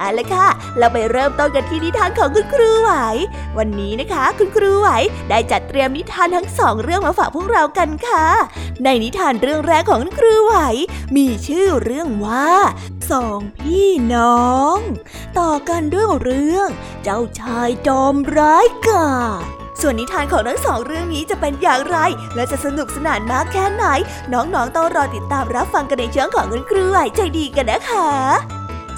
เอาละค่ะ เราไปเริ่มต้นกันที่นิทานของคุณครูไหว วันนี้นะคะ คุณครูไหวได้จัดเตรียมนิทานทั้งสองเรื่องมาฝากพวกเรากันค่ะ ในนิทานเรื่องแรกของคุณครูไหว มีชื่อเรื่องว่าสองพี่น้อง ต่อกันด้วยเรื่อง เจ้าชายจอมร้ายกาจส่วนนิทานของทั้งสองเรื่องนี้จะเป็นอย่างไร และจะสนุกสนานมากแค่ไหน น้องๆต้องรอติดตามรับฟังกันในช่วงของคุณครูไหวใจดีกันนะคะ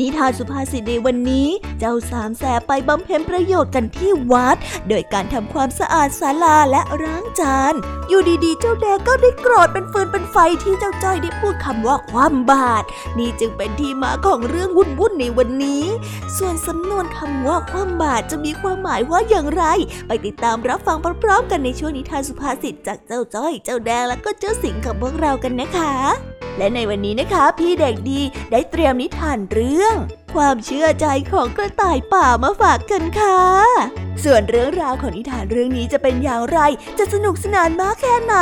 นิทานสุภาษิตในวันนี้ เจ้าสามแสบไปบำเพ็ญประโยชน์กันที่วัด โดยการทำความสะอาดศาลาและล้างจาน อยู่ดีๆ เจ้าแดงก็ได้โกรธเป็นฟืนเป็นไฟที่เจ้าจ้อยได้พูดคำว่าความบาด นี่จึงเป็นที่มาของเรื่องวุ่นวุ่นในวันนี้ ส่วนสำนวนคำว่าความบาดจะมีความหมายว่าอย่างไร ไปติดตามรับฟังพร้อมๆ กันในช่วงนิทานสุภาษิตจากเจ้าจ้อย เจ้าแดงและก็เจ้าสิงกับพวกเรากันนะคะ และในวันนี้นะคะ พี่เด็กดีได้เตรียมนิทานเรื่องความเชื่อใจของกระต่ายป่ามาฝากกันค่ะ ส่วนเรื่องราวของนิทานเรื่องนี้จะเป็นอย่างไร จะสนุกสนานมากแค่ไหน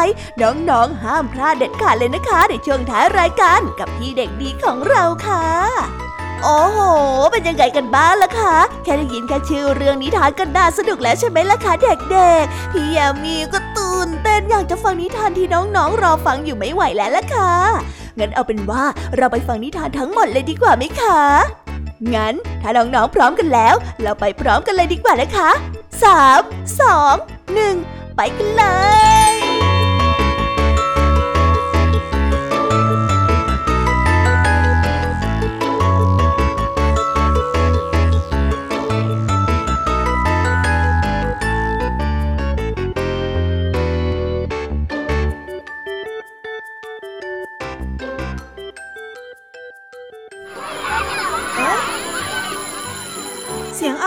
น้องๆ ห้ามพลาดเด็ดขาดเลยนะคะ ในช่วงท้ายรายการกับพี่เด็กดีของเราค่ะโอ้โห เป็นยังไงกันบ้างล่ะคะ แค่ได้ยินแค่ชื่อเรื่องนิทานก็น่าสนุกแล้วใช่ไหมล่ะคะเด็กๆ พี่ยามีก็ตื่นเต้นอยากจะฟังนิทานที่น้องๆรอฟังอยู่ไม่ไหวแล้วล่ะค่ะ งั้นเอาเป็นว่าเราไปฟังนิทานทั้งหมดเลยดีกว่าไหมคะ งั้นถ้าน้องๆพร้อมกันแล้ว เราไปพร้อมกันเลยดีกว่านะคะสามสองหนึ่งไปกันเลย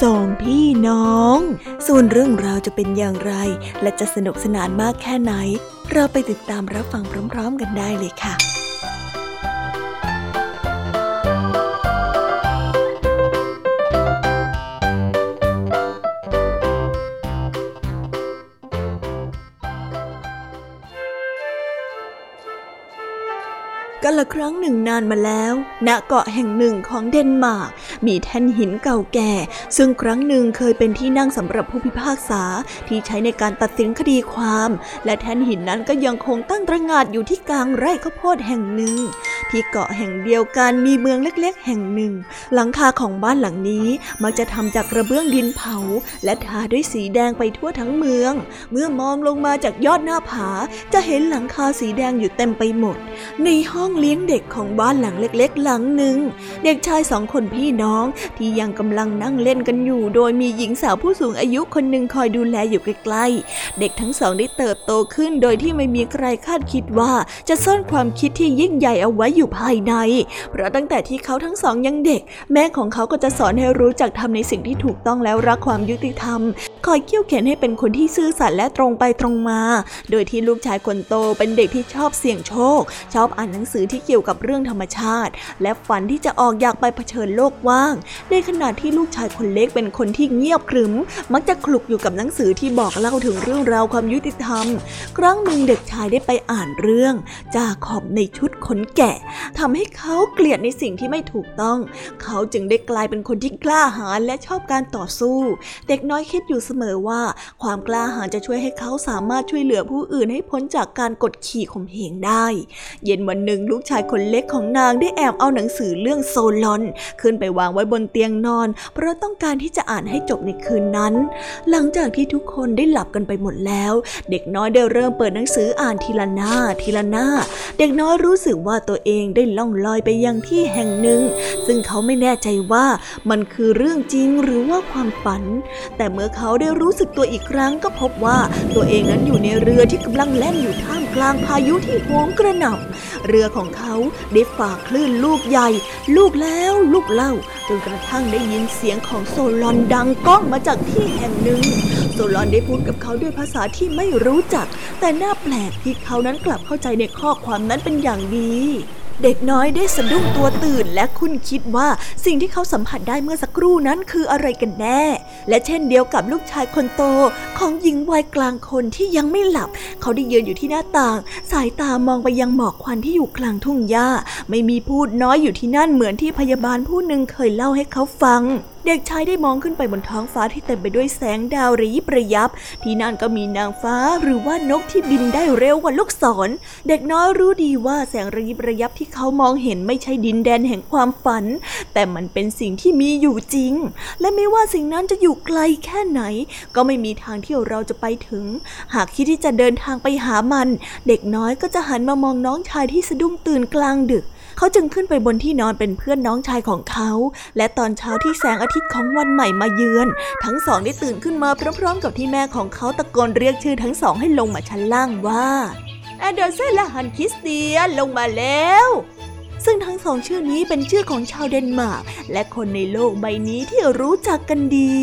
สองพี่น้อง ส่วนเรื่องราวจะเป็นอย่างไร และจะสนุกสนานมากแค่ไหน เราไปติดตามรับฟังพร้อม ๆ กันได้เลยค่ะากันละครั้งหนึ่งนานมาแล้ว ณ เกาะแห่งหนึ่งของเดนมาร์ก มีแท่นหินเก่าแก่ ซึ่งครั้งหนึ่งเคยเป็นที่นั่งสำหรับผู้พิพากษาที่ใช้ในการตัดสินคดีความ และแท่นหินนั้นก็ยังคงตั้งตระหง่านอยู่ที่กลางไร่ข้าวโพดแห่งหนึ่ง ที่เกาะแห่งเดียวกันมีเมืองเล็กๆ แห่งหนึ่ง หลังคาของบ้านหลังนี้มักจะทำจากกระเบื้องดินเผา และทาด้วยสีแดงไปทั่วทั้งเมือง เมื่อมองลงมาจากยอดหน้าผา จะเห็นหลังคาสีแดงอยู่เต็มไปหมด ในห้องเลี้ยงเด็กของบ้านหลังเล็กๆ หลังหนึ่ง เด็กชายสองคนพี่น้องที่ยังกำลังนั่งเล่นกันอยู่ โดยมีหญิงสาวผู้สูงอายุคนหนึ่งคอยดูแลอยู่ใกล้ๆ เด็กทั้งสองได้เติบโตขึ้น โดยที่ไม่มีใครคาดคิดว่าจะซ่อนความคิดที่ยิ่งใหญ่เอาไว้อยู่ภายใน เพราะตั้งแต่ที่เขาทั้งสองยังเด็ก แม่ของเขาก็จะสอนให้รู้จักทำในสิ่งที่ถูกต้องแล้วรักความยุติธรรม คอยเขี่ยวเข็นให้เป็นคนที่ซื่อสัตย์และตรงไปตรงมา โดยที่ลูกชายคนโตเป็นเด็กที่ชอบเสี่ยงโชค ชอบอ่านหนังสือที่เกี่ยวกับเรื่องธรรมชาติ และฝันที่จะออกอยากไปเผชิญโลกว่าง ในขณะที่ลูกชายคนเล็กเป็นคนที่เงียบขรึม มักจะคลุกอยู่กับหนังสือที่บอกเล่าถึงเรื่องราวความยุติธรรม ครั้งหนึ่งเด็กชายได้ไปอ่านเรื่อง จาขอบในชุดขนแกะทำให้เขาเกลียดในสิ่งที่ไม่ถูกต้อง เขาจึงได้กลายเป็นคนที่กล้าหาญและชอบการต่อสู้ เด็กน้อยคิดอยู่เสมอว่า ความกล้าหาญจะช่วยให้เขาสามารถช่วยเหลือผู้อื่นให้พ้นจากการกดขี่ข่มเหงได้ เย็นวันหนึ่งลูกชายคนเล็กของนางได้แอบเอาหนังสือเรื่องโซลอน ขึ้นไปวางไว้บนเตียงนอน เพราะต้องการที่จะอ่านให้จบในคืนนั้น หลังจากที่ทุกคนได้หลับกันไปหมดแล้ว เด็กน้อยได้เริ่มเปิดหนังสืออ่านทีละหน้าทีละหน้า เด็กน้อยรู้สึกว่าตัวเองได้ล่องลอยไปยังที่แห่งหนึ่ง ซึ่งเขาไม่แน่ใจว่ามันคือเรื่องจริงหรือว่าความฝัน แต่เมื่อเขาได้รู้สึกตัวอีกครั้งก็พบว่าตัวเองนั้นอยู่ในเรือที่กำลังแล่นอยู่ท่ามกลางพายุที่โหมกระหน่ำเรือของเขาได้ฝ่าคลื่นลูกใหญ่ ลูกแล้วลูกเล่าจนกระทั่งได้ยินเสียงของโซลอนดังก้องมาจากที่แห่งหนึ่ง โซลอนได้พูดกับเขาด้วยภาษาที่ไม่รู้จัก แต่น่าแปลกที่เขานั้นกลับเข้าใจในข้อความนั้นเป็นอย่างดี เด็กน้อยได้สะดุ้งตัวตื่นและคุ้นคิดว่าสิ่งที่เขาสัมผัสได้เมื่อสักครู่นั้นคืออะไรกันแน่ และเช่นเดียวกับลูกชายคนโตของหญิงวัยกลางคนที่ยังไม่หลับ เขาได้ยืนอยู่ที่หน้าต่าง สายตามองไปยังหมอกควันที่อยู่กลางทุ่งหญ้า ไม่มีพูดน้อยอยู่ที่นั่นเหมือนที่พยาบาลผู้หนึ่งเคยเล่าให้เขาฟัง เด็กชายได้มองขึ้นไปบนท้องฟ้าที่เต็มไปด้วยแสงดาวระยิบระยับ ที่นั่นก็มีนางฟ้าหรือว่านกที่บินได้เร็วกว่าลูกศร เด็กน้อยรู้ดีว่าแสงระยิบระยับที่เขามองเห็นไม่ใช่ดินแดนแห่งความฝัน แต่มันเป็นสิ่งที่มีอยู่จริง และไม่ว่าสิ่งนั้นจะอยู่ไกลแค่ไหน ก็ไม่มีทางที่เราจะไปถึง หากคิดที่จะเดินทางไปหามัน เด็กน้อยก็จะหันมามองน้องชายที่สะดุ้งตื่นกลางดึก เขาจึงขึ้นไปบนที่นอนเป็นเพื่อนน้องชายของเขา และตอนเช้าที่แสงอาทิตย์ของวันใหม่มาเยือน ทั้งสองได้ตื่นขึ้นมาพร้อมๆกับที่แม่ของเขาตะโกนเรียกชื่อทั้งสองให้ลงมาชั้นล่างว่าแอนเดอร์เซนและฮันส์คริสเตียนลงมาแล้วซึ่งทั้งสองชื่อนี้เป็นชื่อของชาวเดนมาร์กและคนในโลกใบนี้ที่รู้จักกันดี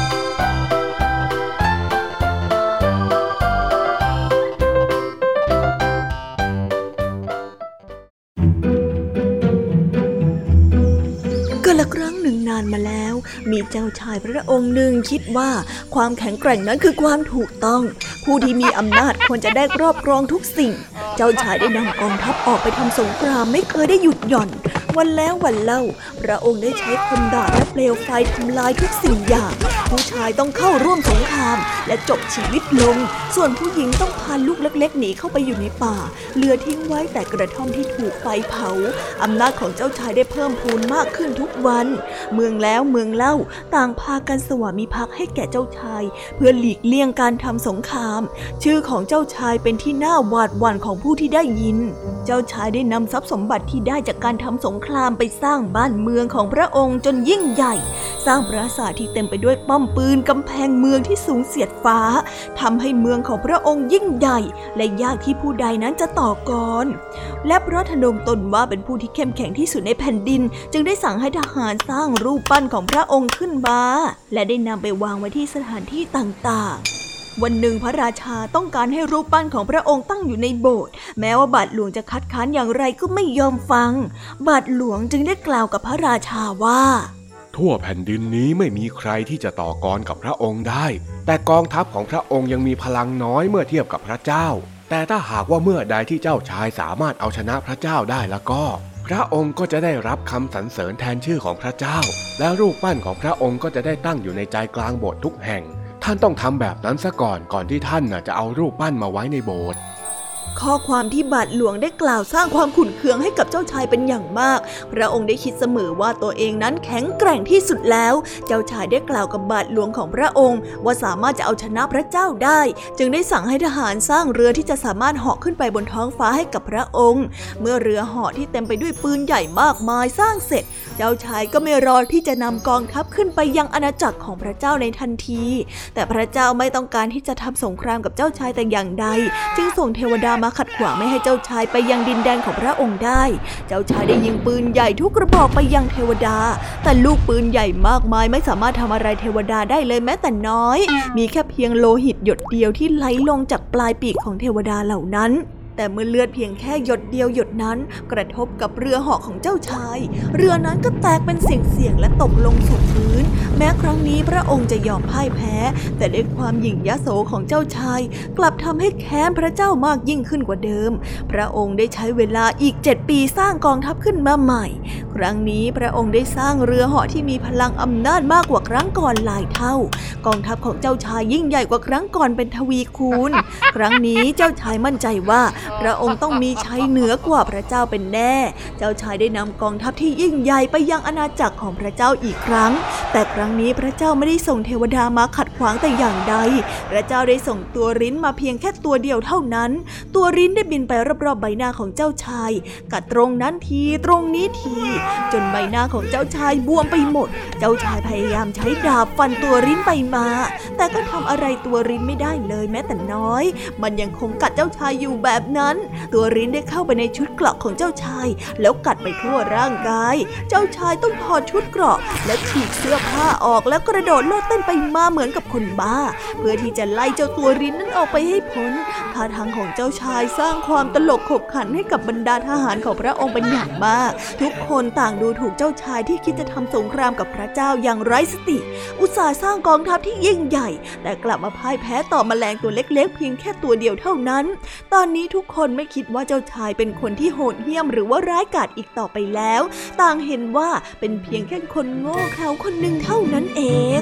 มีเจ้าชายพระองค์หนึ่งคิดว่าความแข็งแกร่งนั้นคือความถูกต้อง ผู้ที่มีอำนาจควรจะได้ครอบครองทุกสิ่ง เจ้าชายได้นำกองทัพออกไปทำสงครามไม่เคยได้หยุดหย่อน วันแล้ววันเล่า พระองค์ได้ใช้คนดาบและเปลวไฟทำลายทุกสิ่งอย่าง ผู้ชายต้องเข้าร่วมสงคราม และจบชีวิตลง ส่วนผู้หญิงต้องพาลูกเล็ก ๆ หนีเข้าไปอยู่ในป่าเหลือทิ้งไว้แต่กระท่อมที่ถูกไฟเผาอำนาจของเจ้าชายได้เพิ่มพูนมากขึ้นทุกวัน เมืองแล้วเมืองเล่าต่างพากันสวามิภักดิ์ให้แก่เจ้าชาย เพื่อหลีกเลี่ยงการทำสงคราม ชื่อของเจ้าชายเป็นที่น่าหวาดหวั่นของผู้ที่ได้ยิน เจ้าชายได้นำทรัพย์สมบัติที่ได้จากการทำสงครามไปสร้างบ้านเมืองของพระองค์จนยิ่งใหญ่ สร้างปราสาทที่เต็มไปด้วยป้อมปืนกำแพงเมืองที่สูงเสียดฟ้าทำให้เมืองของพระองค์ยิ่งใหญ่ และยากที่ผู้ใดนั้นจะต่อกรและพระธนงตนว่าเป็นผู้ที่เข้มแข็งที่สุดในแผ่นดิน จึงได้สั่งให้ทหารสร้างรูปปั้นของพระองค์ขึ้นมาและได้นำไปวางไว้ที่สถานที่ต่างๆ วันหนึ่งพระราชาต้องการให้รูปปั้นของพระองค์ตั้งอยู่ในโบสถ์แม้ว่าบาทหลวงจะคัดค้านอย่างไรก็ไม่ยอมฟัง บาทหลวงจึงได้กล่าวกับพระราชาว่า ทั่วแผ่นดินนี้ไม่มีใครที่จะต่อกรกับพระองค์ได้ แต่กองทัพของพระองค์ยังมีพลังน้อยเมื่อเทียบกับพระเจ้า แต่ถ้าหากว่าเมื่อใดที่เจ้าชายสามารถเอาชนะพระเจ้าได้แล้วก็พระองค์ก็จะได้รับคำสรรเสริญแทนชื่อของพระเจ้า และรูปปั้นของพระองค์ก็จะได้ตั้งอยู่ในใจกลางโบสถ์ทุกแห่ง ท่านต้องทำแบบนั้นซะก่อนก่อนที่ท่านจะเอารูปปั้นมาไว้ในโบสถ์ ข้อความที่บาทหลวงได้กล่าวสร้างความขุ่นเคืองให้กับเจ้าชายเป็นอย่างมาก พระองค์ได้คิดเสมอว่าตัวเองนั้นแข็งแกร่งที่สุดแล้ว เจ้าชายได้กล่าวกับบาทหลวงของพระองค์ ว่าสามารถจะเอาชนะพระเจ้าได้ จึงได้สั่งให้ทหารสร้างเรือที่จะสามารถเหาะขึ้นไปบนท้องฟ้าให้กับพระองค์ เมื่อเรือเหาะที่เต็มไปด้วยปืนใหญ่มากมายสร้างเสร็จ เจ้าชายก็ไม่รอที่จะนำกองทัพขึ้นไปยังอาณาจักรของพระเจ้าในทันที แต่พระเจ้าไม่ต้องการที่จะทำสงครามกับเจ้าชายแต่อย่างใด จึงส่งเทวดามาขัดขวางไม่ให้เจ้าชายไปยังดินแดนของพระองค์ได้ เจ้าชายได้ยิงปืนใหญ่ทุกกระบอกไปยังเทวดา แต่ลูกปืนใหญ่มากมายไม่สามารถทำอะไรเทวดาได้เลยแม้แต่น้อย มีแค่เพียงโลหิตหยดเดียวที่ไหลลงจากปลายปีกของเทวดาเหล่านั้น แต่เมื่อเลือดเพียงแค่หยดเดียวหยดนั้น กระทบกับเรือเหาะของเจ้าชาย เรือนั้นก็แตกเป็นเสียงๆและตกลงสู่พื้น แม้ครั้งนี้พระองค์จะยอมพ่ายแพ้ แต่ด้วยความหยิ่งยโสของเจ้าชาย กลับทำให้แค้นพระเจ้ามากยิ่งขึ้นกว่าเดิม พระองค์ได้ใช้เวลาอีกเจ็ดปีสร้างกองทัพขึ้นมาใหม่ ครั้งนี้พระองค์ได้สร้างเรือเหาะที่มีพลังอำนาจมากกว่าครั้งก่อนหลายเท่า กองทัพของเจ้าชายยิ่งใหญ่กว่าครั้งก่อนเป็นทวีคูณ ครั้งนี้เจ้าชายมั่นใจว่าพระองค์ต้องมีชัยเหนือกว่าพระเจ้าเป็นแน่ เจ้าชายได้นำกองทัพที่ยิ่งใหญ่ไปยังอาณาจักรของพระเจ้าอีกครั้ง แต่ครั้งนี้พระเจ้าไม่ได้ส่งเทวดามาขัดขวางแต่อย่างใด พระเจ้าได้ส่งตัวริ้นมาเพียงแค่ตัวเดียวเท่านั้น ตัวริ้นได้บินไปรอบๆใบหน้าของเจ้าชาย กัดตรงนั้นทีตรงนี้ที จนใบหน้าของเจ้าชายบวมไปหมด เจ้าชายพยายามใช้ดาบฟันตัวริ้นไปมา แต่ก็ทำอะไรตัวริ้นไม่ได้เลยแม้แต่น้อย มันยังคงกัดเจ้าชายอยู่แบบนั้น ตัวริ้นได้เข้าไปในชุดเกราะของเจ้าชาย แล้วกัดไปทั่วร่างกาย เจ้าชายต้องถอดชุดเกราะ และฉีกเสื้อผ้าออกแล้วกระโดดโลดเต้นไปมาเหมือนกับคนบ้า เพื่อที่จะไล่เจ้าตัวริ้นนั้นออกไปให้พ้นท่าทางของเจ้าชายสร้างความตลกขบขันให้กับบรรดาทหารของพระองค์เป็นอย่างมาก ทุกคนต่างดูถูกเจ้าชายที่คิดจะทำสงครามกับพระเจ้าอย่างไร้สติ อุตสาห์สร้างกองทัพที่ยิ่งใหญ่ แต่กลับมาพ่ายแพ้ต่อมแมลงตัวเล็กๆ เพียงแค่ตัวเดียวเท่านั้น ตอนนี้ทุกกคนไม่คิดว่าเจ้าชายเป็นคนที่โหดเหี้ยมหรือว่าร้ายกาจอีกต่อไปแล้ว ต่างเห็นว่าเป็นเพียงแค่คนโง่เขลาคนหนึ่งเท่านั้นเอง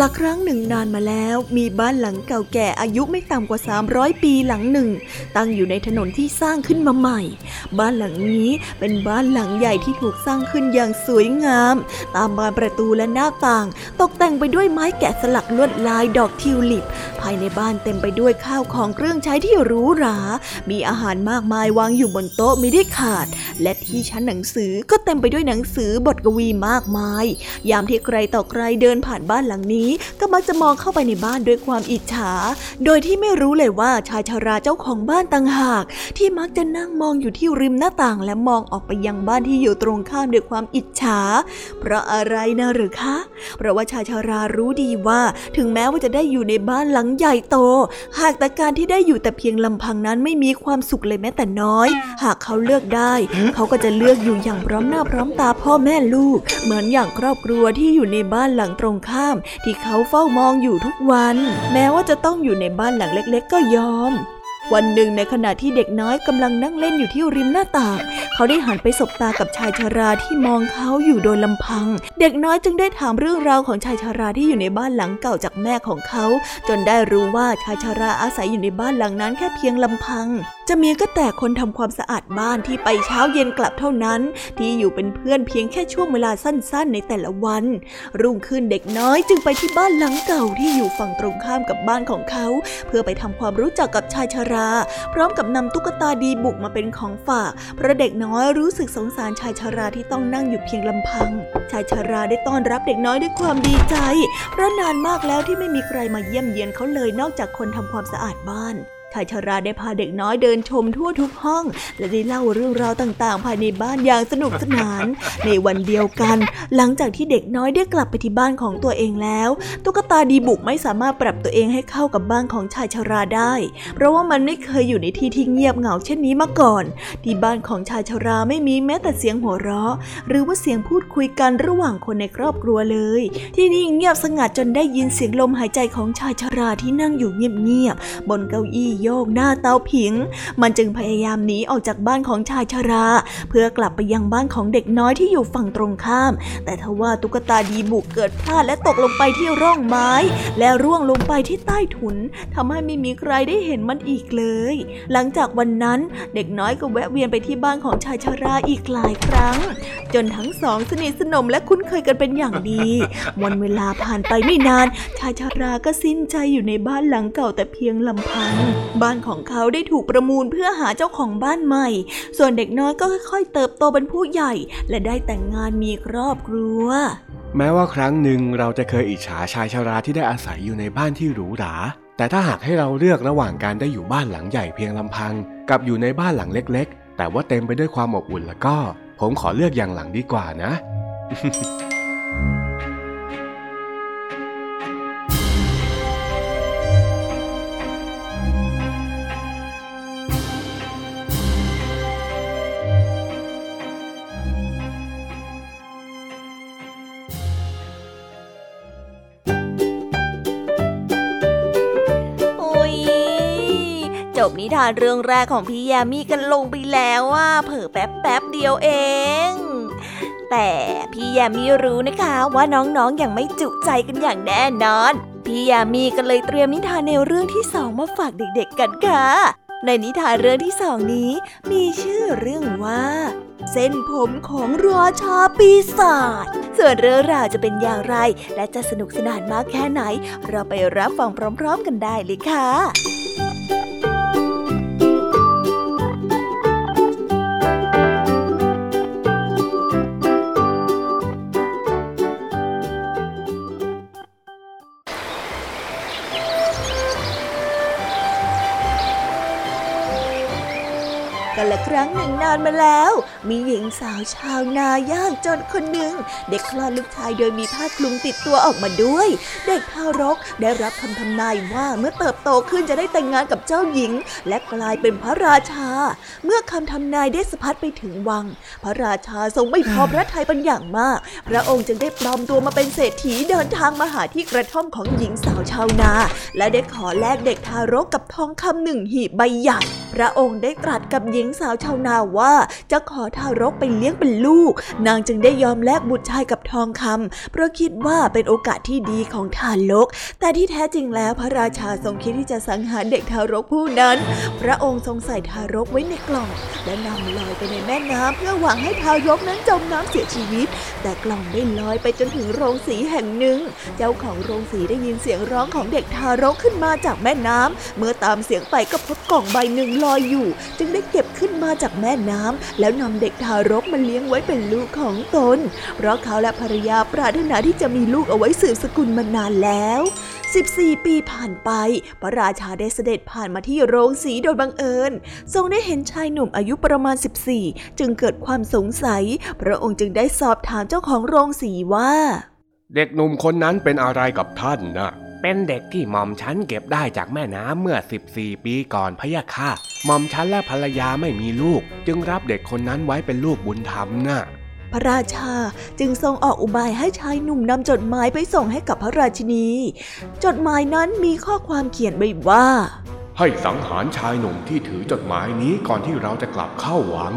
ละครั้งหนึ่งนานมาแล้ว มีบ้านหลังเก่าแก่อายุไม่ต่ำกว่า 300 ปีหลังหนึ่ง ตั้งอยู่ในถนนที่สร้างขึ้นมาใหม่ บ้านหลังนี้เป็นบ้านหลังใหญ่ที่ถูกสร้างขึ้นอย่างสวยงาม ตามบานประตูและหน้าต่าง ตกแต่งไปด้วยไม้แกะสลักลวดลายดอกทิวลิป ภายในบ้านเต็มไปด้วยข้าวของเครื่องใช้ที่หรูหรา มีอาหารมากมายวางอยู่บนโต๊ะไม่ได้ขาด และที่ชั้นหนังสือก็เต็มไปด้วยหนังสือบทกวีมากมาย ยามที่ใครต่อใครเดินผ่านบ้านหลังนี้ก็มักจะมองเข้าไปในบ้านด้วยความอิจฉา โดยที่ไม่รู้เลยว่าชายชาราเจ้าของบ้านต่างหาก ที่มักจะนั่งมองอยู่ที่ริมหน้าต่างและมองออกไปยังบ้านที่อยู่ตรงข้ามด้วยความอิจฉา เพราะอะไรนะหรือคะ เพราะว่าชายชารารู้ดีว่าถึงแม้ว่าจะได้อยู่ในบ้านหลังใหญ่โต หากแต่การที่ได้อยู่แต่เพียงลำพังนั้นไม่มีความสุขเลยแม้แต่น้อย หากเขาเลือกได้ เขาก็จะเลือกอยู่อย่างพร้อมหน้าพร้อมตาพ่อแม่ลูก เหมือนอย่างครอบครัวที่อยู่ในบ้านหลังตรงข้ามที่เขาเฝ้ามองอยู่ทุกวัน แม้ว่าจะต้องอยู่ในบ้านหลังเล็ก ๆ ก็ยอม วันหนึ่งในขณะที่เด็กน้อยกำลังนั่งเล่นอยู่ที่ริมหน้าต่างเขาได้หันไปสบตากับชายชาราที่มองเขาอยู่โดยลำพัง เด็กน้อยจึงได้ถามเรื่องราวของชายชาราที่อยู่ในบ้านหลังเก่าจากแม่ของเขา จนได้รู้ว่าชายชาราอาศัยอยู่ในบ้านหลังนั้นแค่เพียงลำพัง จะมีก็แต่คนทำความสะอาดบ้านที่ไปเช้าเย็นกลับเท่านั้น ที่อยู่เป็นเพื่อนเพียงแค่ช่วงเวลาสั้นๆ ในแต่ละวัน รุ่งขึ้นเด็กน้อยจึงไปที่บ้านหลังเก่าที่อยู่ฝั่งตรงข้ามกับบ้านของเขา เพื่อไปทำความรู้จักกับชายชารา พร้อมกับนำตุ๊กตาดีบุกมาเป็นของฝากเพราะเด็กน้อยรู้สึกสงสารชายชาราที่ต้องนั่งอยู่เพียงลำพัง ชายชาราได้ต้อนรับเด็กน้อยด้วยความดีใจ เพราะนานมากแล้วที่ไม่มีใครมาเยี่ยมเยียนเขาเลยนอกจากคนทำความสะอาดบ้าน ชายชาราได้พาเด็กน้อยเดินชมทั่วทุกห้อง และได้เล่าเรื่องราวต่างๆ ภายในบ้านอย่างสนุกสนาน ในวันเดียวกัน หลังจากที่เด็กน้อยได้กลับไปที่บ้านของตัวเองแล้ว ตุ๊กตาดีบุกไม่สามารถปรับตัวเองให้เข้ากับบ้านของชายชาราได้ เพราะว่ามันไม่เคยอยู่ในที่ที่เงียบเหงาเช่นนี้มาก่อน ที่บ้านของชายชาราไม่มีแม้แต่เสียงหัวเราะ หรือว่าเสียงพูดคุยกันระหว่างคนในครอบครัวเลย ที่นี่เงียบสงัดจนได้ยินเสียงลมหายใจของชายชาราที่นั่งอยู่เงียบๆบนเก้าอี้โยกหน้าเตาผิง มันจึงพยายามหนีออกจากบ้านของชายชรา เพื่อกลับไปยังบ้านของเด็กน้อยที่อยู่ฝั่งตรงข้าม แต่ทว่าตุ๊กตาดีบุกเกิดพลาดและตกลงไปที่ร่องไม้ และร่วงลงไปที่ใต้ถุนทำให้ไม่มีใครได้เห็นมันอีกเลย หลังจากวันนั้นเด็กน้อยก็แวะเวียนไปที่บ้านของชายชราอีกหลายครั้ง จนทั้งสองสนิทสนมและคุ้นเคยกันเป็นอย่างดีวันเวลาผ่านไปไม่นาน ชายชราก็สิ้นใจอยู่ในบ้านหลังเก่าแต่เพียงลำพังบ้านของเขาได้ถูกประมูลเพื่อหาเจ้าของบ้านใหม่ ส่วนเด็กน้อยก็ค่อยๆ เติบโตเป็นผู้ใหญ่ และได้แต่งงานมีครอบครัว แม้ว่าครั้งหนึ่งเราจะเคยอิจฉาชายชาราที่ได้อาศัยอยู่ในบ้านที่หรูหรา แต่ถ้าหากให้เราเลือกระหว่างการได้อยู่บ้านหลังใหญ่เพียงลำพัง กับอยู่ในบ้านหลังเล็ก ๆ แต่ว่าเต็มไปด้วยความอบอุ่นแล้วก็ ผมขอเลือกอย่างหลังดีกว่านะจ บนิทานเรื่องแรกของพี่แยมี่กันลงไปแล้วว่าเผิ่แป๊บแป๊บเดียวเอง แต่พี่แยมี่รู้นะคะว่าน้องๆออย่างไม่จุใจกันอย่างแน่นอน พี่ยามีก็เลยเตรียมนิทานแนวเรื่องที่สองมาฝากเด็กๆกันค่ะ ในนิทานเรื่องที่สองนี้ มีชื่อเรื่องว่าเส้นผมของราชาปีศาจ ส่วนเรื่องราวจะเป็นอย่างไร และจะสนุกสนานมากแค่ไหน เราไปรับฟังพร้อม ๆ กันได้เลยค่ะ ครั้งหนึ่งนานมาแล้ว มีหญิงสาวชาวนา ยากจนคนหนึ่งเด็กคลอดลูกชายโดยมีผ้าคลุมติดตัวออกมาด้วย เด็กทารกได้รับคำทำนายว่าเมื่อเติบโตขึ้นจะได้แต่งงานกับเจ้าหญิง และกลายเป็นพระราชา เมื่อคำทำนายได้สะพัดไปถึงวัง พระราชาทรงไม่พอพระทัยเป็นอย่างมาก พระองค์จึงได้ปลอมตัวมาเป็นเศรษฐีเดินทางมาหาที่กระท่อมของหญิงสาวชาวนา และได้ขอแลกเด็กทารกกับทองคำหนึ่งหีบใบใหญ่ พระองค์ได้ตรัสกับหญิงสาวชาวนาว่าจะขอทารกไปเลี้ยงเป็นลูก นางจึงได้ยอมแลกบุตรชายกับทองคำเพราะคิดว่าเป็นโอกาสที่ดีของทารก แต่ที่แท้จริงแล้วพระราชาทรงคิดที่จะสังหารเด็กทารกผู้นั้น พระองค์ทรงใส่ทารกไว้ในกล่อง และนำลอยไปในแม่น้ำเพื่อหวังให้ทารกนั้นจมน้ำเสียชีวิต แต่กล่องได้ลอยไปจนถึงโรงสีแห่งหนึ่ง เจ้าของโรงสีได้ยินเสียงร้องของเด็กทารกขึ้นมาจากแม่น้ำเมื่อตามเสียงไปก็พบกล่องใบหนึ่งลอยอยู่ จึงได้เก็บขึ้นมาจากแม่น้ำแล้วนำเด็กทารกมาเลี้ยงไว้เป็นลูกของตน เพราะเขาและภรรยาปรารถนาที่จะมีลูกเอาไว้สืบสกุลมานานแล้ว 14 ปีผ่านไป พระราชาได้เสด็จผ่านมาที่โรงสีโดยบังเอิญ ทรงได้เห็นชายหนุ่มอายุประมาณ 14 จึงเกิดความสงสัย พระองค์จึงได้สอบถามเจ้าของโรงสีว่า เด็กหนุ่มคนนั้นเป็นอะไรกับท่านนะ เป็นเด็กที่หม่อมฉันเก็บได้จากแม่น้ำเมื่อ 14 ปีก่อนพะยะค่ะหม่อมฉันและภรรยาไม่มีลูก จึงรับเด็กคนนั้นไว้เป็นลูกบุญธรรมนะ่ะพระราชาจึงทรงออกอุบายให้ชายหนุ่มนำจดหมายไปส่งให้กับพระราชินี จดหมายนั้นมีข้อความเขียนไว้ว่า ให้สังหารชายหนุ่มที่ถือจดหมายนี้ก่อนที่เราจะกลับเข้าวัง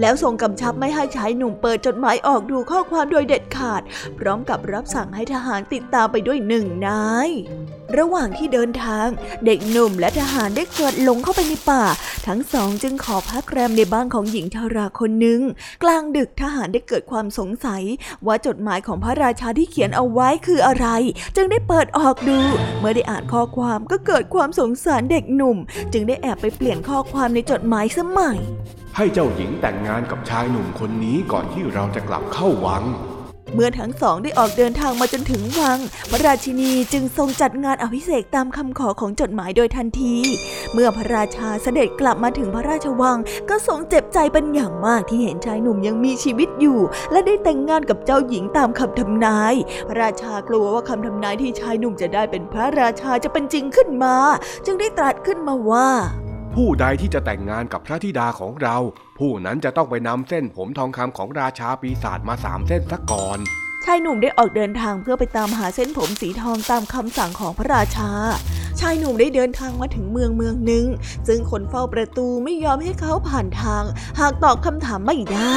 แล้วทรงกำชับไม่ให้ชายหนุ่มเปิดจดหมายออกดูข้อความโดยเด็ดขาด พร้อมกับรับสั่งให้ทหารติดตามไปด้วยหนึ่งนาย ระหว่างที่เดินทาง เด็กหนุ่มและทหารได้เกิดหลงเข้าไปในป่า ทั้งสองจึงขอพักแรมในบ้านของหญิงชาราคนหนึ่ง กลางดึกทหารได้เกิดความสงสัย ว่าจดหมายของพระราชาที่เขียนเอาไว้คืออะไร จึงได้เปิดออกดู เมื่อได้อ่านข้อความก็เกิดความสงสารเด็กหนุ่ม จึงได้แอบไปเปลี่ยนข้อความในจดหมายสมัย ให้เจ้าหญิงแต่งงานกับชายหนุ่มคนนี้ก่อนที่เราจะกลับเข้าวัง เมื่อทั้งสองได้ออกเดินทางมาจนถึงวัง พระราชินีจึงทรงจัดงานอภิเษกตามคำขอของจดหมายโดยทันที เมื่อพระราชาเสด็จกลับมาถึงพระราชวัง ก็ทรงเจ็บใจเป็นอย่างมากที่เห็นชายหนุ่มยังมีชีวิตอยู่ และได้แต่งงานกับเจ้าหญิงตามคำทำนาย พระราชากลัวว่าคำทำนายที่ชายหนุ่มจะได้เป็นพระราชาจะเป็นจริงขึ้นมา จึงได้ตรัสขึ้นมาว่า ผู้ใดที่จะแต่งงานกับพระธิดาของเรา ผู้นั้นจะต้องไปนำเส้นผมทองคำของราชาปีศาจมาสามเส้นซะก่อนชายหนุ่มได้ออกเดินทางเพื่อไปตามหาเส้นผมสีทองตามคำสั่งของพระราชา ชายหนุ่มได้เดินทางมาถึงเมืองเมืองหนึ่งซึ่งคนเฝ้าประตูไม่ยอมให้เขาผ่านทาง หากตอบคำถามไม่ได้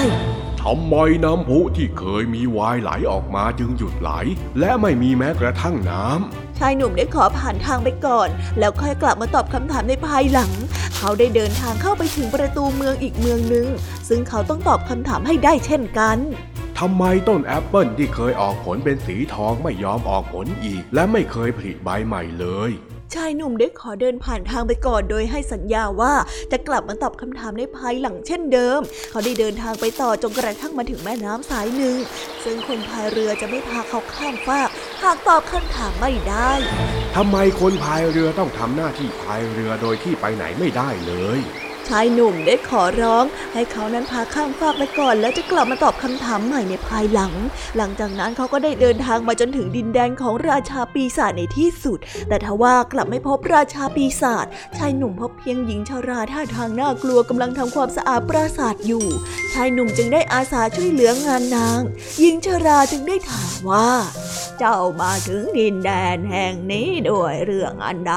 ทำไมน้ำพุที่เคยมีวายไหลออกมาจึงหยุดไหล และไม่มีแม้กระทั่งน้ำชายหนุ่มได้ขอผ่านทางไปก่อน แล้วค่อยกลับมาตอบคำถามในภายหลัง เขาได้เดินทางเข้าไปถึงประตูเมืองอีกเมืองหนึ่งซึ่งเขาต้องตอบคำถามให้ได้เช่นกันทำไมต้นแอปเปิลที่เคยออกผลเป็นสีทองไม่ยอมออกผลอีก และไม่เคยผลิใบใหม่เลย ชายหนุ่มได้ขอเดินผ่านทางไปก่อนโดยให้สัญญาว่าจะกลับมาตอบคำถามในภายหลังเช่นเดิม เขาได้เดินทางไปต่อจนกระทั่งมาถึงแม่น้ำสายหนึ่ง ซึ่งคนพายเรือจะไม่พาเขาข้ามฟากหากตอบคำถามไม่ได้ทำไมคนพายเรือต้องทำหน้าที่พายเรือโดยที่ไปไหนไม่ได้เลย ชายหนุ่มได้ขอร้องให้เขานั้นพาข้ามฟากไปก่อนแล้วจะกลับมาตอบคำถามใหม่ในภายหลัง หลังจากนั้นเขาก็ได้เดินทางมาจนถึงดินแดนของราชาปีศาจในที่สุด แต่ทว่ากลับไม่พบราชาปีศาจชายหนุ่มพบเพียงหญิงชาราท่าทางน่ากลัวกำลังทำความสะอาดปราสาทอยู่ ชายหนุ่มจึงได้อาสาช่วยเหลืองานนาง หญิงชาราจึงได้ถามว่า เจ้ามาถึงดินแดนแห่งนี้ด้วยเรื่องอันใด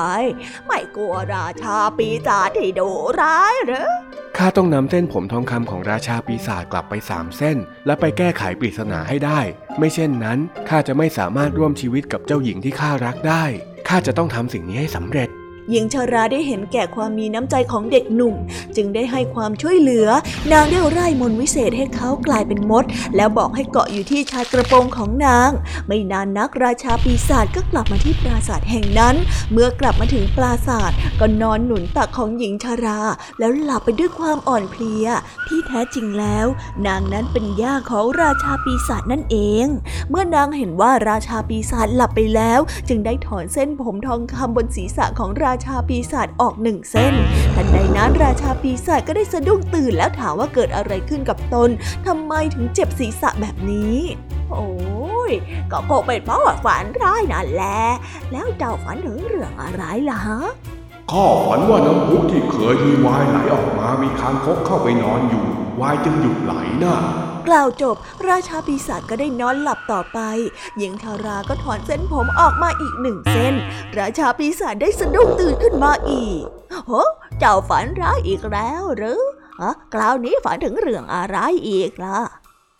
ไม่กลัวราชาปีศาจที่ดุร้ายหรือข้าต้องนำเส้นผมทองคำของราชาปีศาจกลับไปสามเส้น และไปแก้ไขปริศนาให้ได้ ไม่เช่นนั้นข้าจะไม่สามารถร่วมชีวิตกับเจ้าหญิงที่ข้ารักได้ ข้าจะต้องทำสิ่งนี้ให้สำเร็จ หญิงชาราได้เห็นแก่ความมีน้ำใจของเด็กหนุ่ม จึงได้ให้ความช่วยเหลือ นางได้ไร่มนวิเศษให้เขากลายเป็นมด แล้วบอกให้เกาะอยู่ที่ชายกระโปรงของนาง ไม่นานนักราชาปีศาจก็กลับมาที่ปราสาทแห่งนั้น เมื่อกลับมาถึงปราสาทก็นอนหนุนตักของหญิงชารา แล้วหลับไปด้วยความอ่อนเพลีย ที่แท้จริงแล้ว นางนั้นเป็นย่าของราชาปีศาจนั่นเอง เมื่อนางเห็นว่าราชาปีศาจหลับไปแล้ว จึงได้ถอนเส้นผมทองคำบนศีรษะของราชาปีศาจออกหนึ่งเส้น ทันใดนั้นราชาปีศาจก็ได้สะดุ้งตื่นแล้วถามว่าเกิดอะไรขึ้นกับตนทำไมถึงเจ็บศีรษะแบบนี้ โอ้ยก็คงเป็นเพราะฝันร้ายนั่นแหละ แล้วเจ้าฝันถึงเรื่องอะไรล่ะฮะข้าฝันว่าน้ำพุที่เคยมีวายไหลออกมามีคางคกเข้าไปนอนอยู่ วายจึงหยุดไหลนะ่ะ กล่าวจบ ราชาปีศาจก็ได้นอนหลับต่อไป หญิงทาราก็ถอนเส้นผมออกมาอีกหนึ่งเส้น ราชาปีศาจได้สะดุ้งตื่นขึ้นมาอีกโหเจ้าฝันร้ายอีกแล้วหรือฮะคราวนี้ฝันถึงเรื่องอะไรอีกล่ะ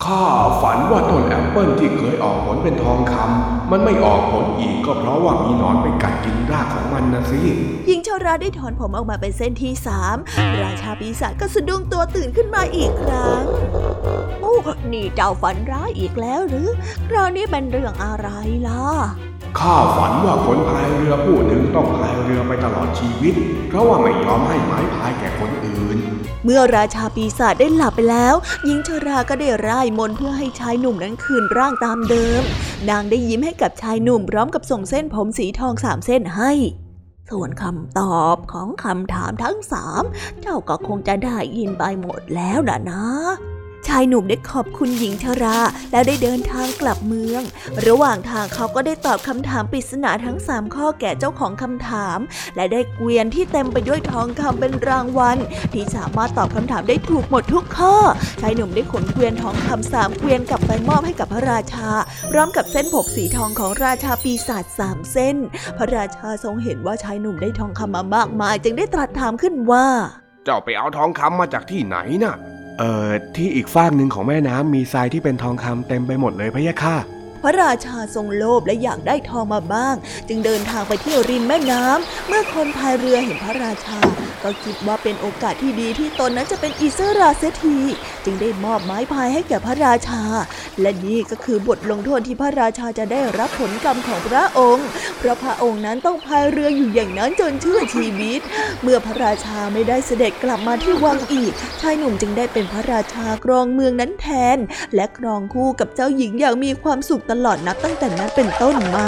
ข้าฝันว่าต้นแอปเปิลที่เคยออกผลเป็นทองคำมันไม่ออกผลอีกก็เพราะว่ามีหนอนไปกัดกินรากของมันนะสิหญิงชาราได้ถอนผมออกมาเป็นเส้นที่สามราชาปีศาจก็สะดุ้งตัวตื่นขึ้นมาอีกครั้ง โอ้นี่เจ้าฝันร้ายอีกแล้วหรือ คราวนี้เป็นเรื่องอะไรล่ะข้าฝันว่าคนพายเรือผู้หนึ่งต้องพายเรือไปตลอดชีวิต เพราะว่าไม่ยอมให้ไม้พายแก่คนอื่น เมื่อราชาปีศาจได้หลับไปแล้ว หญิงชราก็ได้ร่ายมนเพื่อให้ชายหนุ่มนั้นคืนร่างตามเดิม นางได้ยิ้มให้กับชายหนุ่มพร้อมกับส่งเส้นผมสีทองสามเส้นให้ ส่วนคำตอบของคำถามทั้งสามเจ้าก็คงจะได้ยินไปหมดแล้วนะนะ ชายหนุ่มได้ขอบคุณหญิงชรา แล้วได้เดินทางกลับเมือง ระหว่างทางเขาก็ได้ตอบคำถามปริศนาทั้งสามข้อแก่เจ้าของคำถาม และได้เกวียนที่เต็มไปด้วยทองคำเป็นรางวัล ที่สามารถตอบคำถามได้ถูกหมดทุกข้อ ชายหนุ่มได้ขนเกวียนทองคำสามเกวียนกลับไปมอบให้กับพระราชา พร้อมกับเส้นผมสีทองของราชาปีศาจสามเส้น พระราชาทรงเห็นว่าชายหนุ่มได้ทองคำมามากมาย จึงได้ตรัสถามขึ้นว่า เจ้าไปเอาทองคำมาจากที่ไหนนะ่ะ เอ่อที่อีกฝากหนึ่งของแม่น้ำมีทรายที่เป็นทองคำเต็มไปหมดเลยพะยะค่ะ ระราชาทรงโลภและอยากได้ทองมาบ้าง จึงเดินทางไปเที่ยวริมแม่น้ำเมื่อคนพายเรือเห็นพระราชา ก็คิดว่าเป็นโอกาสที่ดีที่ตนนั้นจะเป็นอิสราเสียทีจึงได้มอบไม้พายให้แก่พระราชา และนี่ก็คือบทลงโทษที่พระราชาจะได้รับผลกรรมของพระองค์เพราะพระองค์นั้นต้องพายเรืออยู่อย่างนั้นจนชื่อชีวิต เมื่อพระราชาไม่ได้เสด็จกลับมาที่วังอีก ชายหนุ่มจึงได้เป็นพระราชากรองเมืองนั้นแทน และครองคู่กับเจ้าหญิงอย่างมีความสุขตลอดนับตั้งแต่นั้นเป็นต้นมา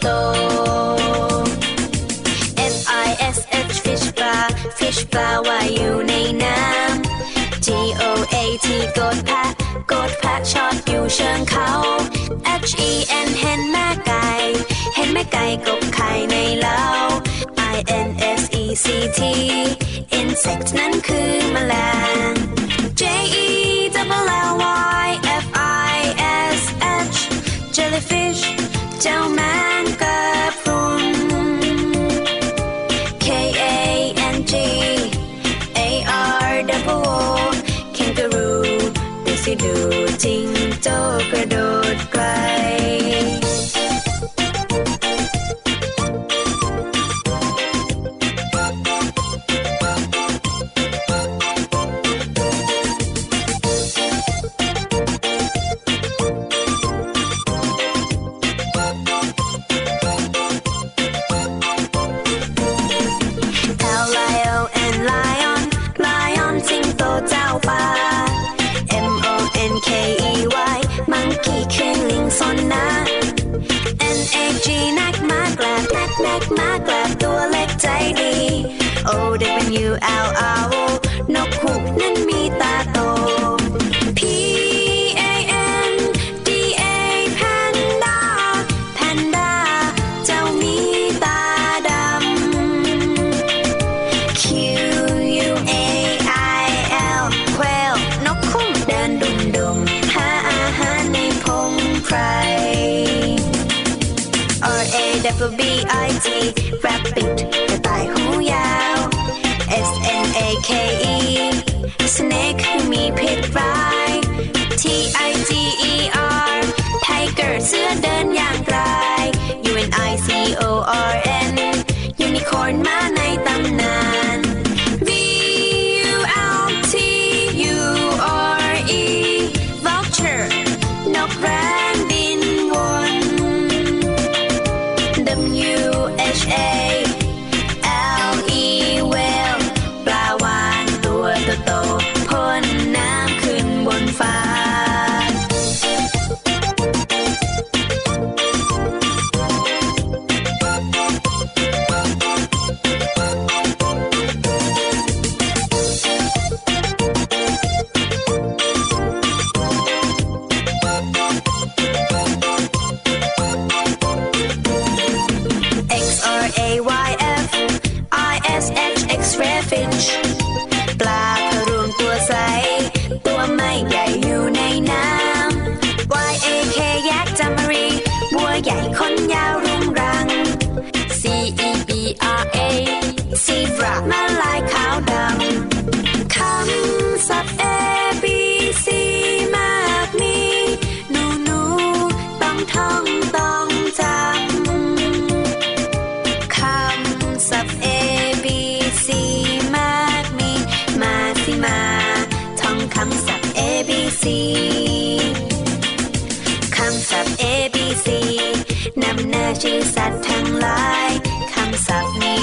โต F I S H fish bar fish bar ว่าอยู่ในน้ำ G O A T กดแพะกดแพะชอดอยู่เชิงเขา H E N เห็นแม่ไก่ เห็นแม่ไก่กบไข่ในเล้า I N S E C T insect นั้นคือแมลง J E double L Y F I S H jellyfish เจ้าแมง Rabbit ชื่สัตว์ทั้งหลายคำศัพท์มี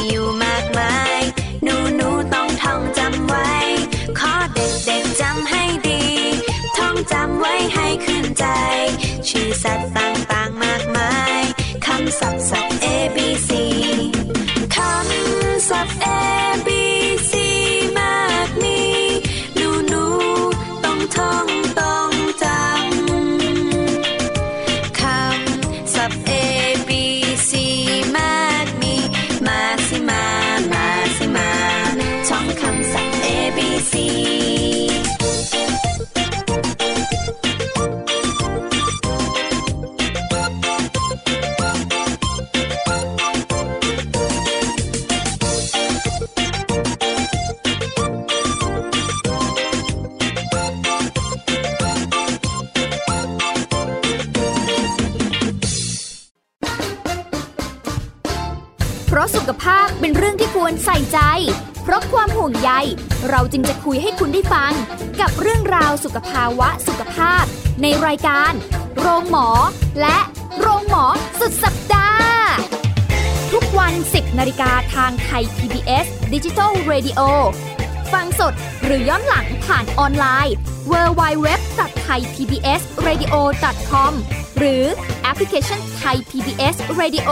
าวะสุขภาพ ในรายการ โรงหมอ และโรงหมอสุดสัปดาห์ ทุกวัน 10นาฬิกาทางไทย PBS d i g i ดิจิ a d i o ฟังสดหรือย้อนหลังผ่านออนไลน์ www.thaipbsradio.com หรือแอปพลิเคชัน Thai PBS Radio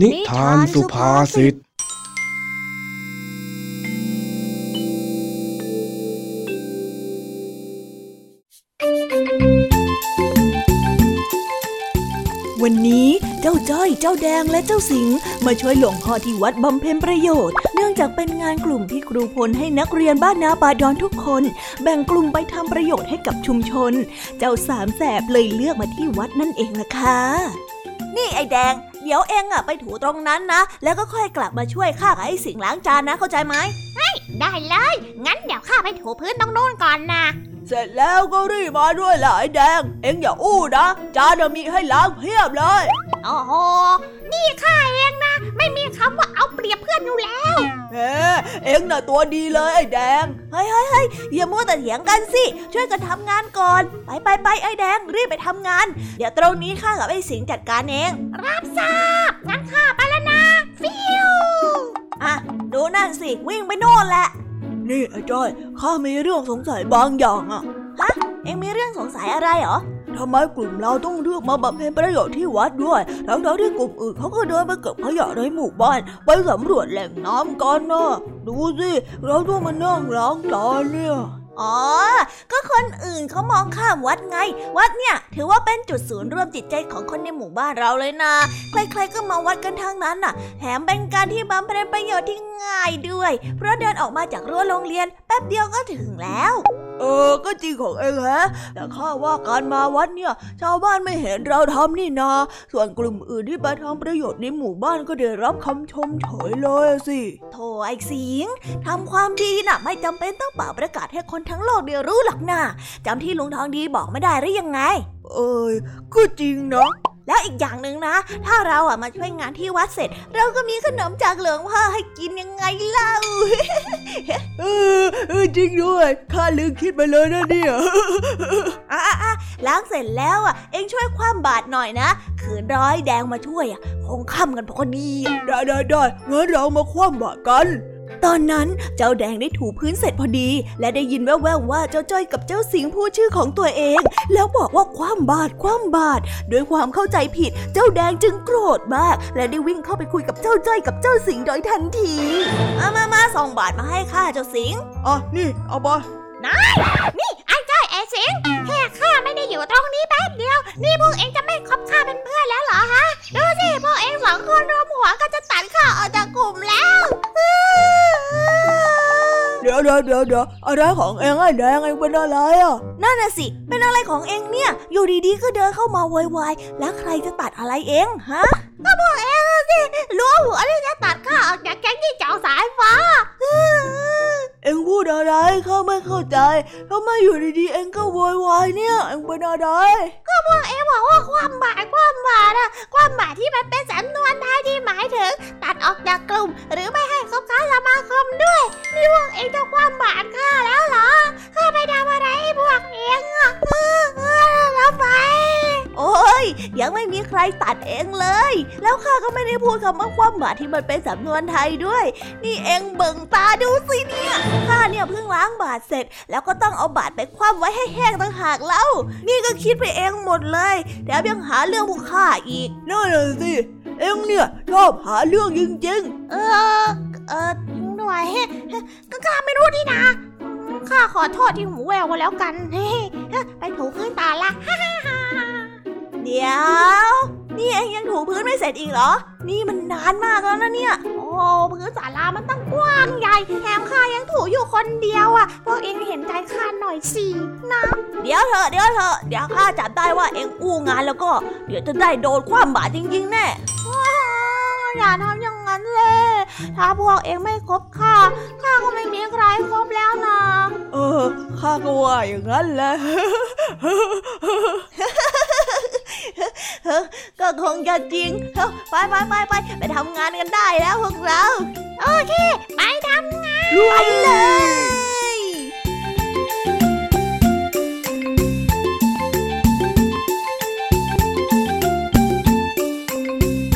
นิทานสุภาษิต วันนี้เจ้าจ้อย เจ้าแดงและเจ้าสิงมาช่วยหลวงพ่อที่วัดบำเพ็ญประโยชน์ เนื่องจากเป็นงานกลุ่มที่ครูพลให้นักเรียนบ้านนาป่าดอนทุกคน แบ่งกลุ่มไปทำประโยชน์ให้กับชุมชน เจ้าสามแสบเลยเลือกมาที่วัดนั่นเองล่ะค่ะ นี่ไอ้แดง เดี๋ยวเองอะไปถูตรงนั้นนะ แล้วก็ค่อยกลับมาช่วยข้ากับไอ้สิงห์ล้างจานนะเข้าใจไหมได้เลย งั้นเดี๋ยวข้าไปถูพื้นตรงโน้นก่อนนะเสร็จแล้วก็รีบมาด้วยล่ะไอ้แดง เอ็งอย่าอู้นะ จานน่ะมีให้ล้างเพียบเลย โอ้โห นี่ข้าเองนะ ไม่มีคำว่าเอาเปรียบเพื่อนอยู่แล้ว เฮ้เอ็งน่ะตัวดีเลยไอ้แดง เฮ้ยเฮ้ยเฮ้ยอย่ามัวแต่เถียงกันสิ ช่วยกันทำงานก่อน ไปไปไปไอ้แดงรีบไปทำงาน เดี๋ยวตรงนี้ข้ากับไอ้สิงห์จัดการเอง รับทราบ งั้นข้าไปแล้วนะ ฟิวอะ ดูนั่นสิ วิ่งไปโน่นแหละ นี่ไอ้จ้อย ข้ามีเรื่องสงสัยบางอย่างอะฮะ เอ็งมีเรื่องสงสัยอะไรเหรอ ทำไมกลุ่มเราต้องเลือกมาบำเพ็ญประโยชน์ที่วัดด้วย ทั้งๆที่กลุ่มอื่นเขาก็เดินไปเก็บขยะในหมู่บ้าน ไปสำรวจแหล่งน้ำกันนะดูสิ เราต้องมานั่งล้างจานเนี่ยอ๋อ ก็คนอื่นเขามองข้ามวัดไง วัดเนี่ยถือว่าเป็นจุดศูนย์รวมจิตใจของคนในหมู่บ้านเราเลยนะ ใครๆก็มาวัดกันทั้งนั้นน่ะ แถมเป็นการที่บำเพ็ญประโยชน์ที่ง่ายด้วย เพราะเดินออกมาจากรั้วโรงเรียน แป๊บเดียวก็ถึงแล้ว เออ ก็จริงของเองฮะ แต่ข้าว่าการมาวัดเนี่ย ชาวบ้านไม่เห็นเราทำนี่นา ส่วนกลุ่มอื่นที่ไปทำประโยชน์ในหมู่บ้านก็ได้รับคำชมเฉยเลยสิโธ่ไอ้สิงทำความดีน่ะ ไม่จำเป็นต้องเป่าประกาศให้คนทั้งโลกได้รู้หรอกนะจำที่ลุงทองดีบอกไม่ได้หรือยังไง เอ้ยก็จริงเนาะ แล้วอีกอย่างหนึ่งนะ ถ้าเราอะมาช่วยงานที่วัดเสร็จ เราก็มีขนมจากหลวงพ่อให้กินยังไงเล่าเออเออจริงด้วยข้าลืมคิดไปเลยนะเนี่ยอะอะอะล้างเสร็จแล้วอะ เองช่วยคว่ำบาตรหน่อยนะขืนร้อยแดงมาช่วยอะคงค่ำกันพอดี ได้ได้ได้งั้นเรามาคว่ำบาตรกัน ตอนนั้นเจ้าแดงได้ถูพื้นเสร็จพอดี และได้ยินแว่วๆว่าเจ้าจ้อยกับเจ้าสิงห์พูดชื่อของตัวเอง แล้วบอกว่าคว่ำบาตรคว่ำบาตรด้วยความเข้าใจผิด เจ้าแดงจึงโกรธมาก และได้วิ่งเข้าไปคุยกับเจ้าจ้อยกับเจ้าสิงห์โดยทันทีมามามาส่งบาตรมาให้ข้าเจ้าสิงห์อ๋อนี่เอาไปนี่ไอ้จ้อยไอ้ สิงแค่ข้าไม่ได้อยู่ตรงนี้แป๊บเดียว นี่พวกเองจะไม่คบข้าเป็นเพื่อนแล้วเหรอฮะ ดูสิพวกเองสองคนรวมหัวก็จะตัดข้าออกจากกลุ่มแล้ว เดี๋ยวเดี๋ยวดี๋ยวเดี๋ยวเดี๋ยวอะไรของเองไอ้แดงเองเป็นอะไรอะนั่นน่ะสิ เป็นอะไรของเองเนี่ย อยู่ดีๆก็เดินเข้ามาโวยวายแล้วใครจะตัดอะไรเองฮะก็พวกเองสิรู้หัวที่จะตัดข้าออกจากแก๊งที่เจ้าสายฟ้าเอ็งพูดอะไรข้าไม่เข้าใจทำไมอยู่ดีๆเอ็งก็โวยวายเนี่ยเอ็งเป็นอะไรก็พวกเองบอกว่าความหมายความหมายนะความหมายที่มันเป็นสำนวนไทยที่หมายถึง ตัดออกจากกลุ่ม หรือไม่ให้คบค้าสมาคมด้วยนี่พวกเองจะความหมายข้าแล้วเหรอ ข้าไปทำอะไรให้พวกเองอะเออเออแล้วไป โอ้ย ยังไม่มีใครตัดเองเลย แล้วข้าก็ไม่ได้พูดคำว่าความหมายที่มันเป็นสำนวนไทยด้วย นี่เองเบิ่งตาดูสิเนี่ย ข้าเนี่ยเพิ่งล้างบาทเสร็จ แล้วก็ต้องเอาบาทไปคว่ำไว้ให้แห้งต่างหากแล้วนี่ก็คิดไปเองหมดเลยแถมยังหาเรื่องพวกข้าอีกนั่นน่ะสิ เอ็งเนี่ยชอบหาเรื่องจริงเออ เออ หน่วยก็ข้าไม่รู้นี่นะข้าขอโทษที่หูแววก็แล้วกันเฮ้ไปถูพื้นตาละเดี๋ยว นี่เองยังถูพื้นไม่เสร็จอีกเหรอ นี่มันนานมากแล้วนะเนี่ย โอ้พื้นศาลามันตั้งกว้างใหญ่แถมข้ายังถูอยู่คนเดียวอะ พวกเองเห็นใจข้าหน่อยสินะ เดี๋ยวเถอะเดี๋ยวเถอะเดี๋ยวข้าจับได้ว่าเองอู้งานแล้วก็ เดี๋ยวจะได้โดนความบาดจริงๆแน่อย่าทำอย่าง นั้นเลยถ้าพวกเองไม่คบข้าข้าก็ไม่มีใครคบแล้วนะๆเออข้าก็ว่าอย่างนั้นแหละก็คงจะจริงเฮ้ยไปไปไปไปไปทำงานกันได้แล้วพวกเรา โอเค ไปทำงาน ไปเลย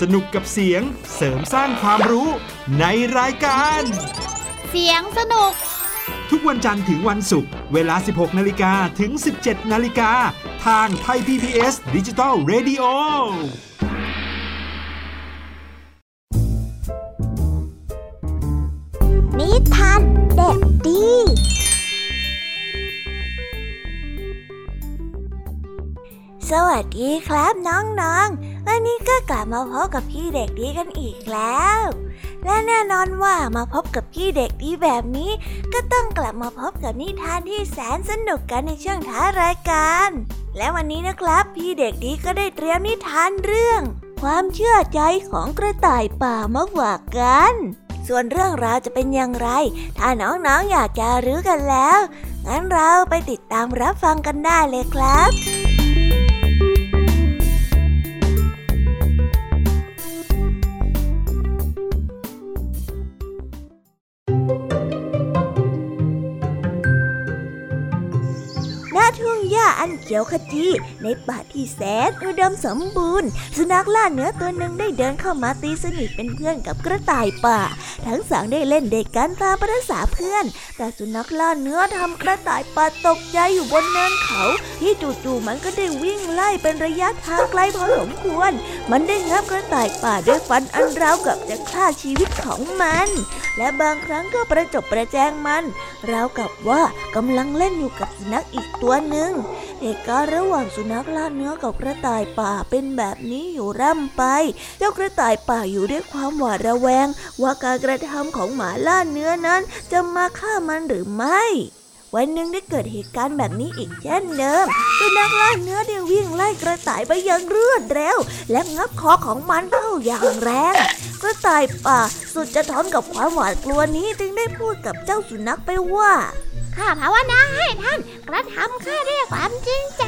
สนุกกับเสียงเสริมสร้างความรู้ในรายการ เสียงสนุก ทุกวันจันทร์ถึงวันศุกร์เวลา 16 นาฬิกาถึง 17 นาฬิกา ทางไทย PBS ดิจิตอล Radio มาพบกับพี่เด็กดีกันอีกแล้ว และแน่นอนว่ามาพบกับพี่เด็กดีแบบนี้ ก็ต้องกลับมาพบกับนิทานที่แสนสนุกกันในช่วงท้ารายการ และวันนี้นะครับ พี่เด็กดีก็ได้เตรียมนิทานเรื่อง ความเชื่อใจของกระต่ายป่ามาฝากกัน ส่วนเรื่องราวจะเป็นอย่างไร ถ้าน้องๆออยากจะรู้กันแล้ว งั้นเราไปติดตามรับฟังกันได้เลยครับ ขียวขจีในป่าที่แสนอุดมสมบูรณ์ สุนัขล่าเนื้อตัวหนึ่งได้เดินเข้ามาตีสนิทเป็นเพื่อนกับกระต่ายป่า ทั้งสองได้เล่นเด็กกันตามภาษาเพื่อน แต่สุนัขล่าเนื้อทำกระต่ายป่าตกใจอยู่บนเนินเขา ที่จู่ๆมันก็ได้วิ่งไล่เป็นระยะทางไกลพอสมควร มันได้งับกระต่ายป่าด้วยฟันอันราวกับจะฆ่าชีวิตของมัน และบางครั้งก็ประจบประแจงมัน ราวกับว่ากำลังเล่นอยู่กับสุนัขอีกตัวหนึ่งเหตุการณ์ระหว่างสุนัขล่าเนื้อกับกระต่ายป่าเป็นแบบนี้อยู่ร่ำไป เจ้ากระต่ายป่าอยู่ด้วยความหวาดระแวง ว่าการกระทำของหมาล่าเนื้อนั้นจะมาฆ่ามันหรือไม่ วันหนึ่งได้เกิดเหตุการณ์แบบนี้อีกเช่นเดิมสุนัขล่าเนื้อได้วิ่งไล่กระต่ายไปอย่างรวดเร็ว และงับคอของมันเข้าอย่างแรง กระต่ายป่าสุดจะทนกับความหวาดกลัวนี้จึงได้พูดกับเจ้าสุนัขไปว่าข้าภาวนาให้ท่านกระทำข้าด้วยความจริงใจ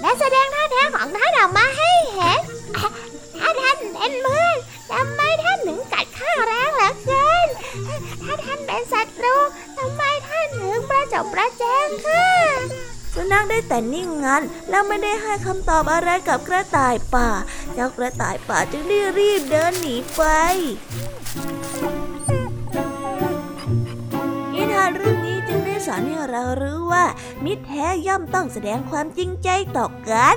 และแสดงท่าแท้ของท่านออกมาให้เห็นอะถ้าท่านเป็นเพื่อน ทำไมท่านถึงกัดข้าแรงเหลือเกิน ถ้าท่านเป็นศัตรูทำไมท่านถึงประจบประแจงข้าสุนัขได้แต่นิ่งงันแล้วไม่ได้ให้คำตอบอะไรกับกระต่ายป่า เจ้ากระต่ายป่าจึงได้รีบเดินหนีไปนิทานเรื่องนี้จึงได้สอนให้เรารู้ว่า มิตรแท้ย่อมต้องแสดงความจริงใจต่อกัน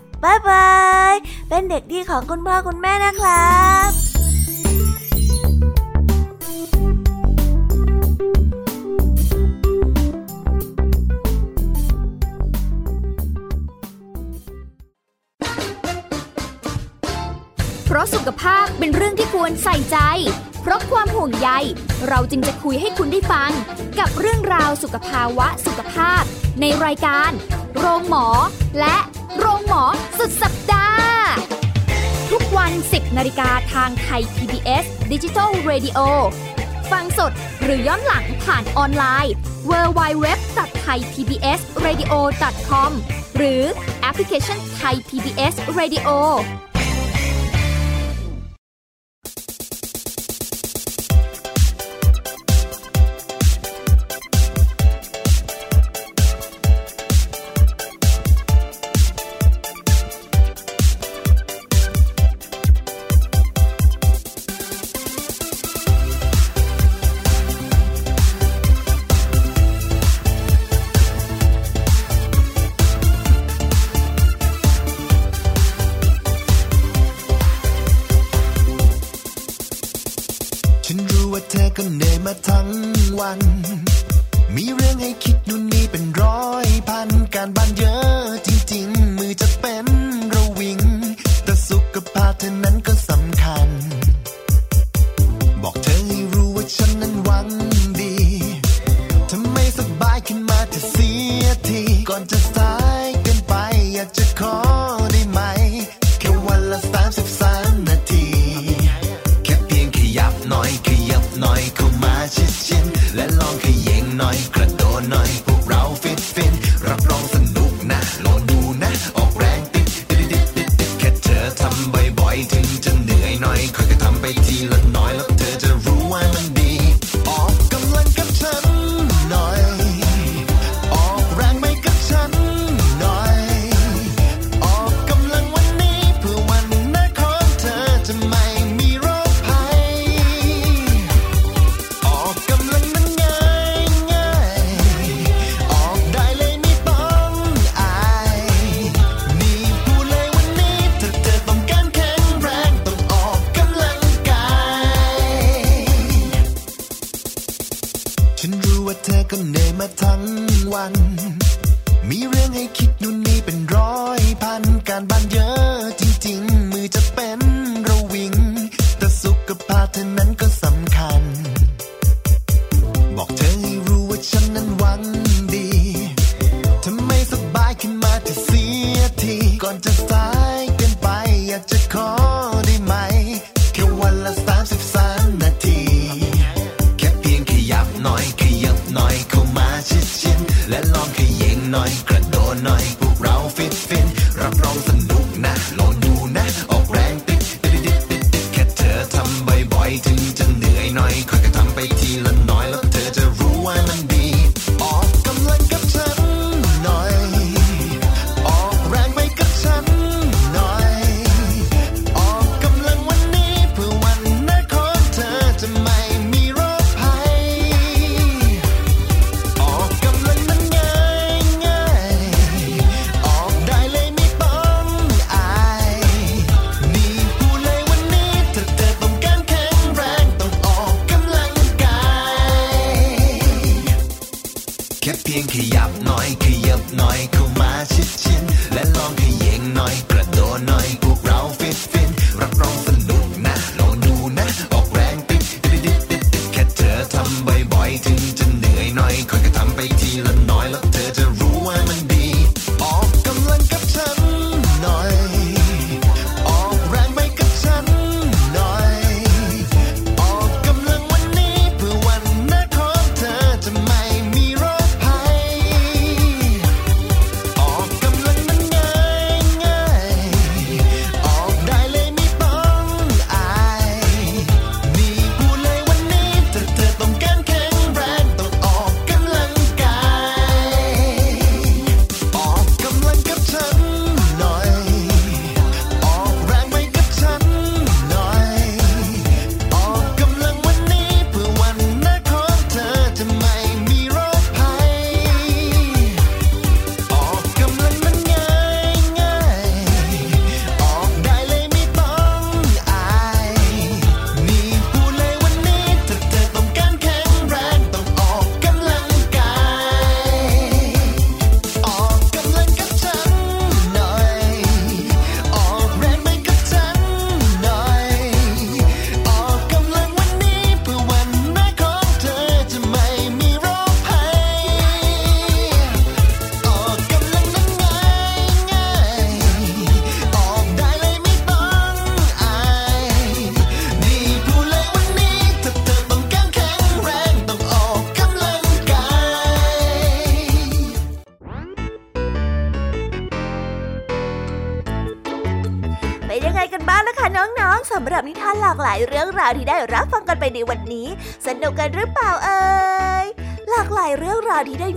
บ๊ายบาย เป็นเด็กดีของคุณพ่อคุณแม่นะครับเพราะสุขภาพเป็นเรื่องที่ควรใส่ใจ เพราะความห่วงใยเราจึงจะคุยให้คุณได้ฟัง กับเรื่องราวสุขภาวะสุขภาพ ในรายการ โรงหมอ และโรงหมอสุดสัปดาห์ ทุกวัน 10นาฬิกาทางไทย PBS Digital Radio ฟังสดหรือย้อนหลังผ่านออนไลน์ www.thaipbsradio.com หรือแอปพลิเคชัน Thai PBS Radio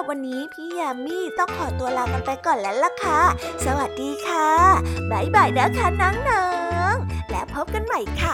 บรับวันนี้พี่ยามีต้องขอตัวลากันไปก่อนแล้วล่ะค่ะ สวัสดีค่ะ บ๊ายบายนะคะน้องๆ และพบกันใหม่ค่ะ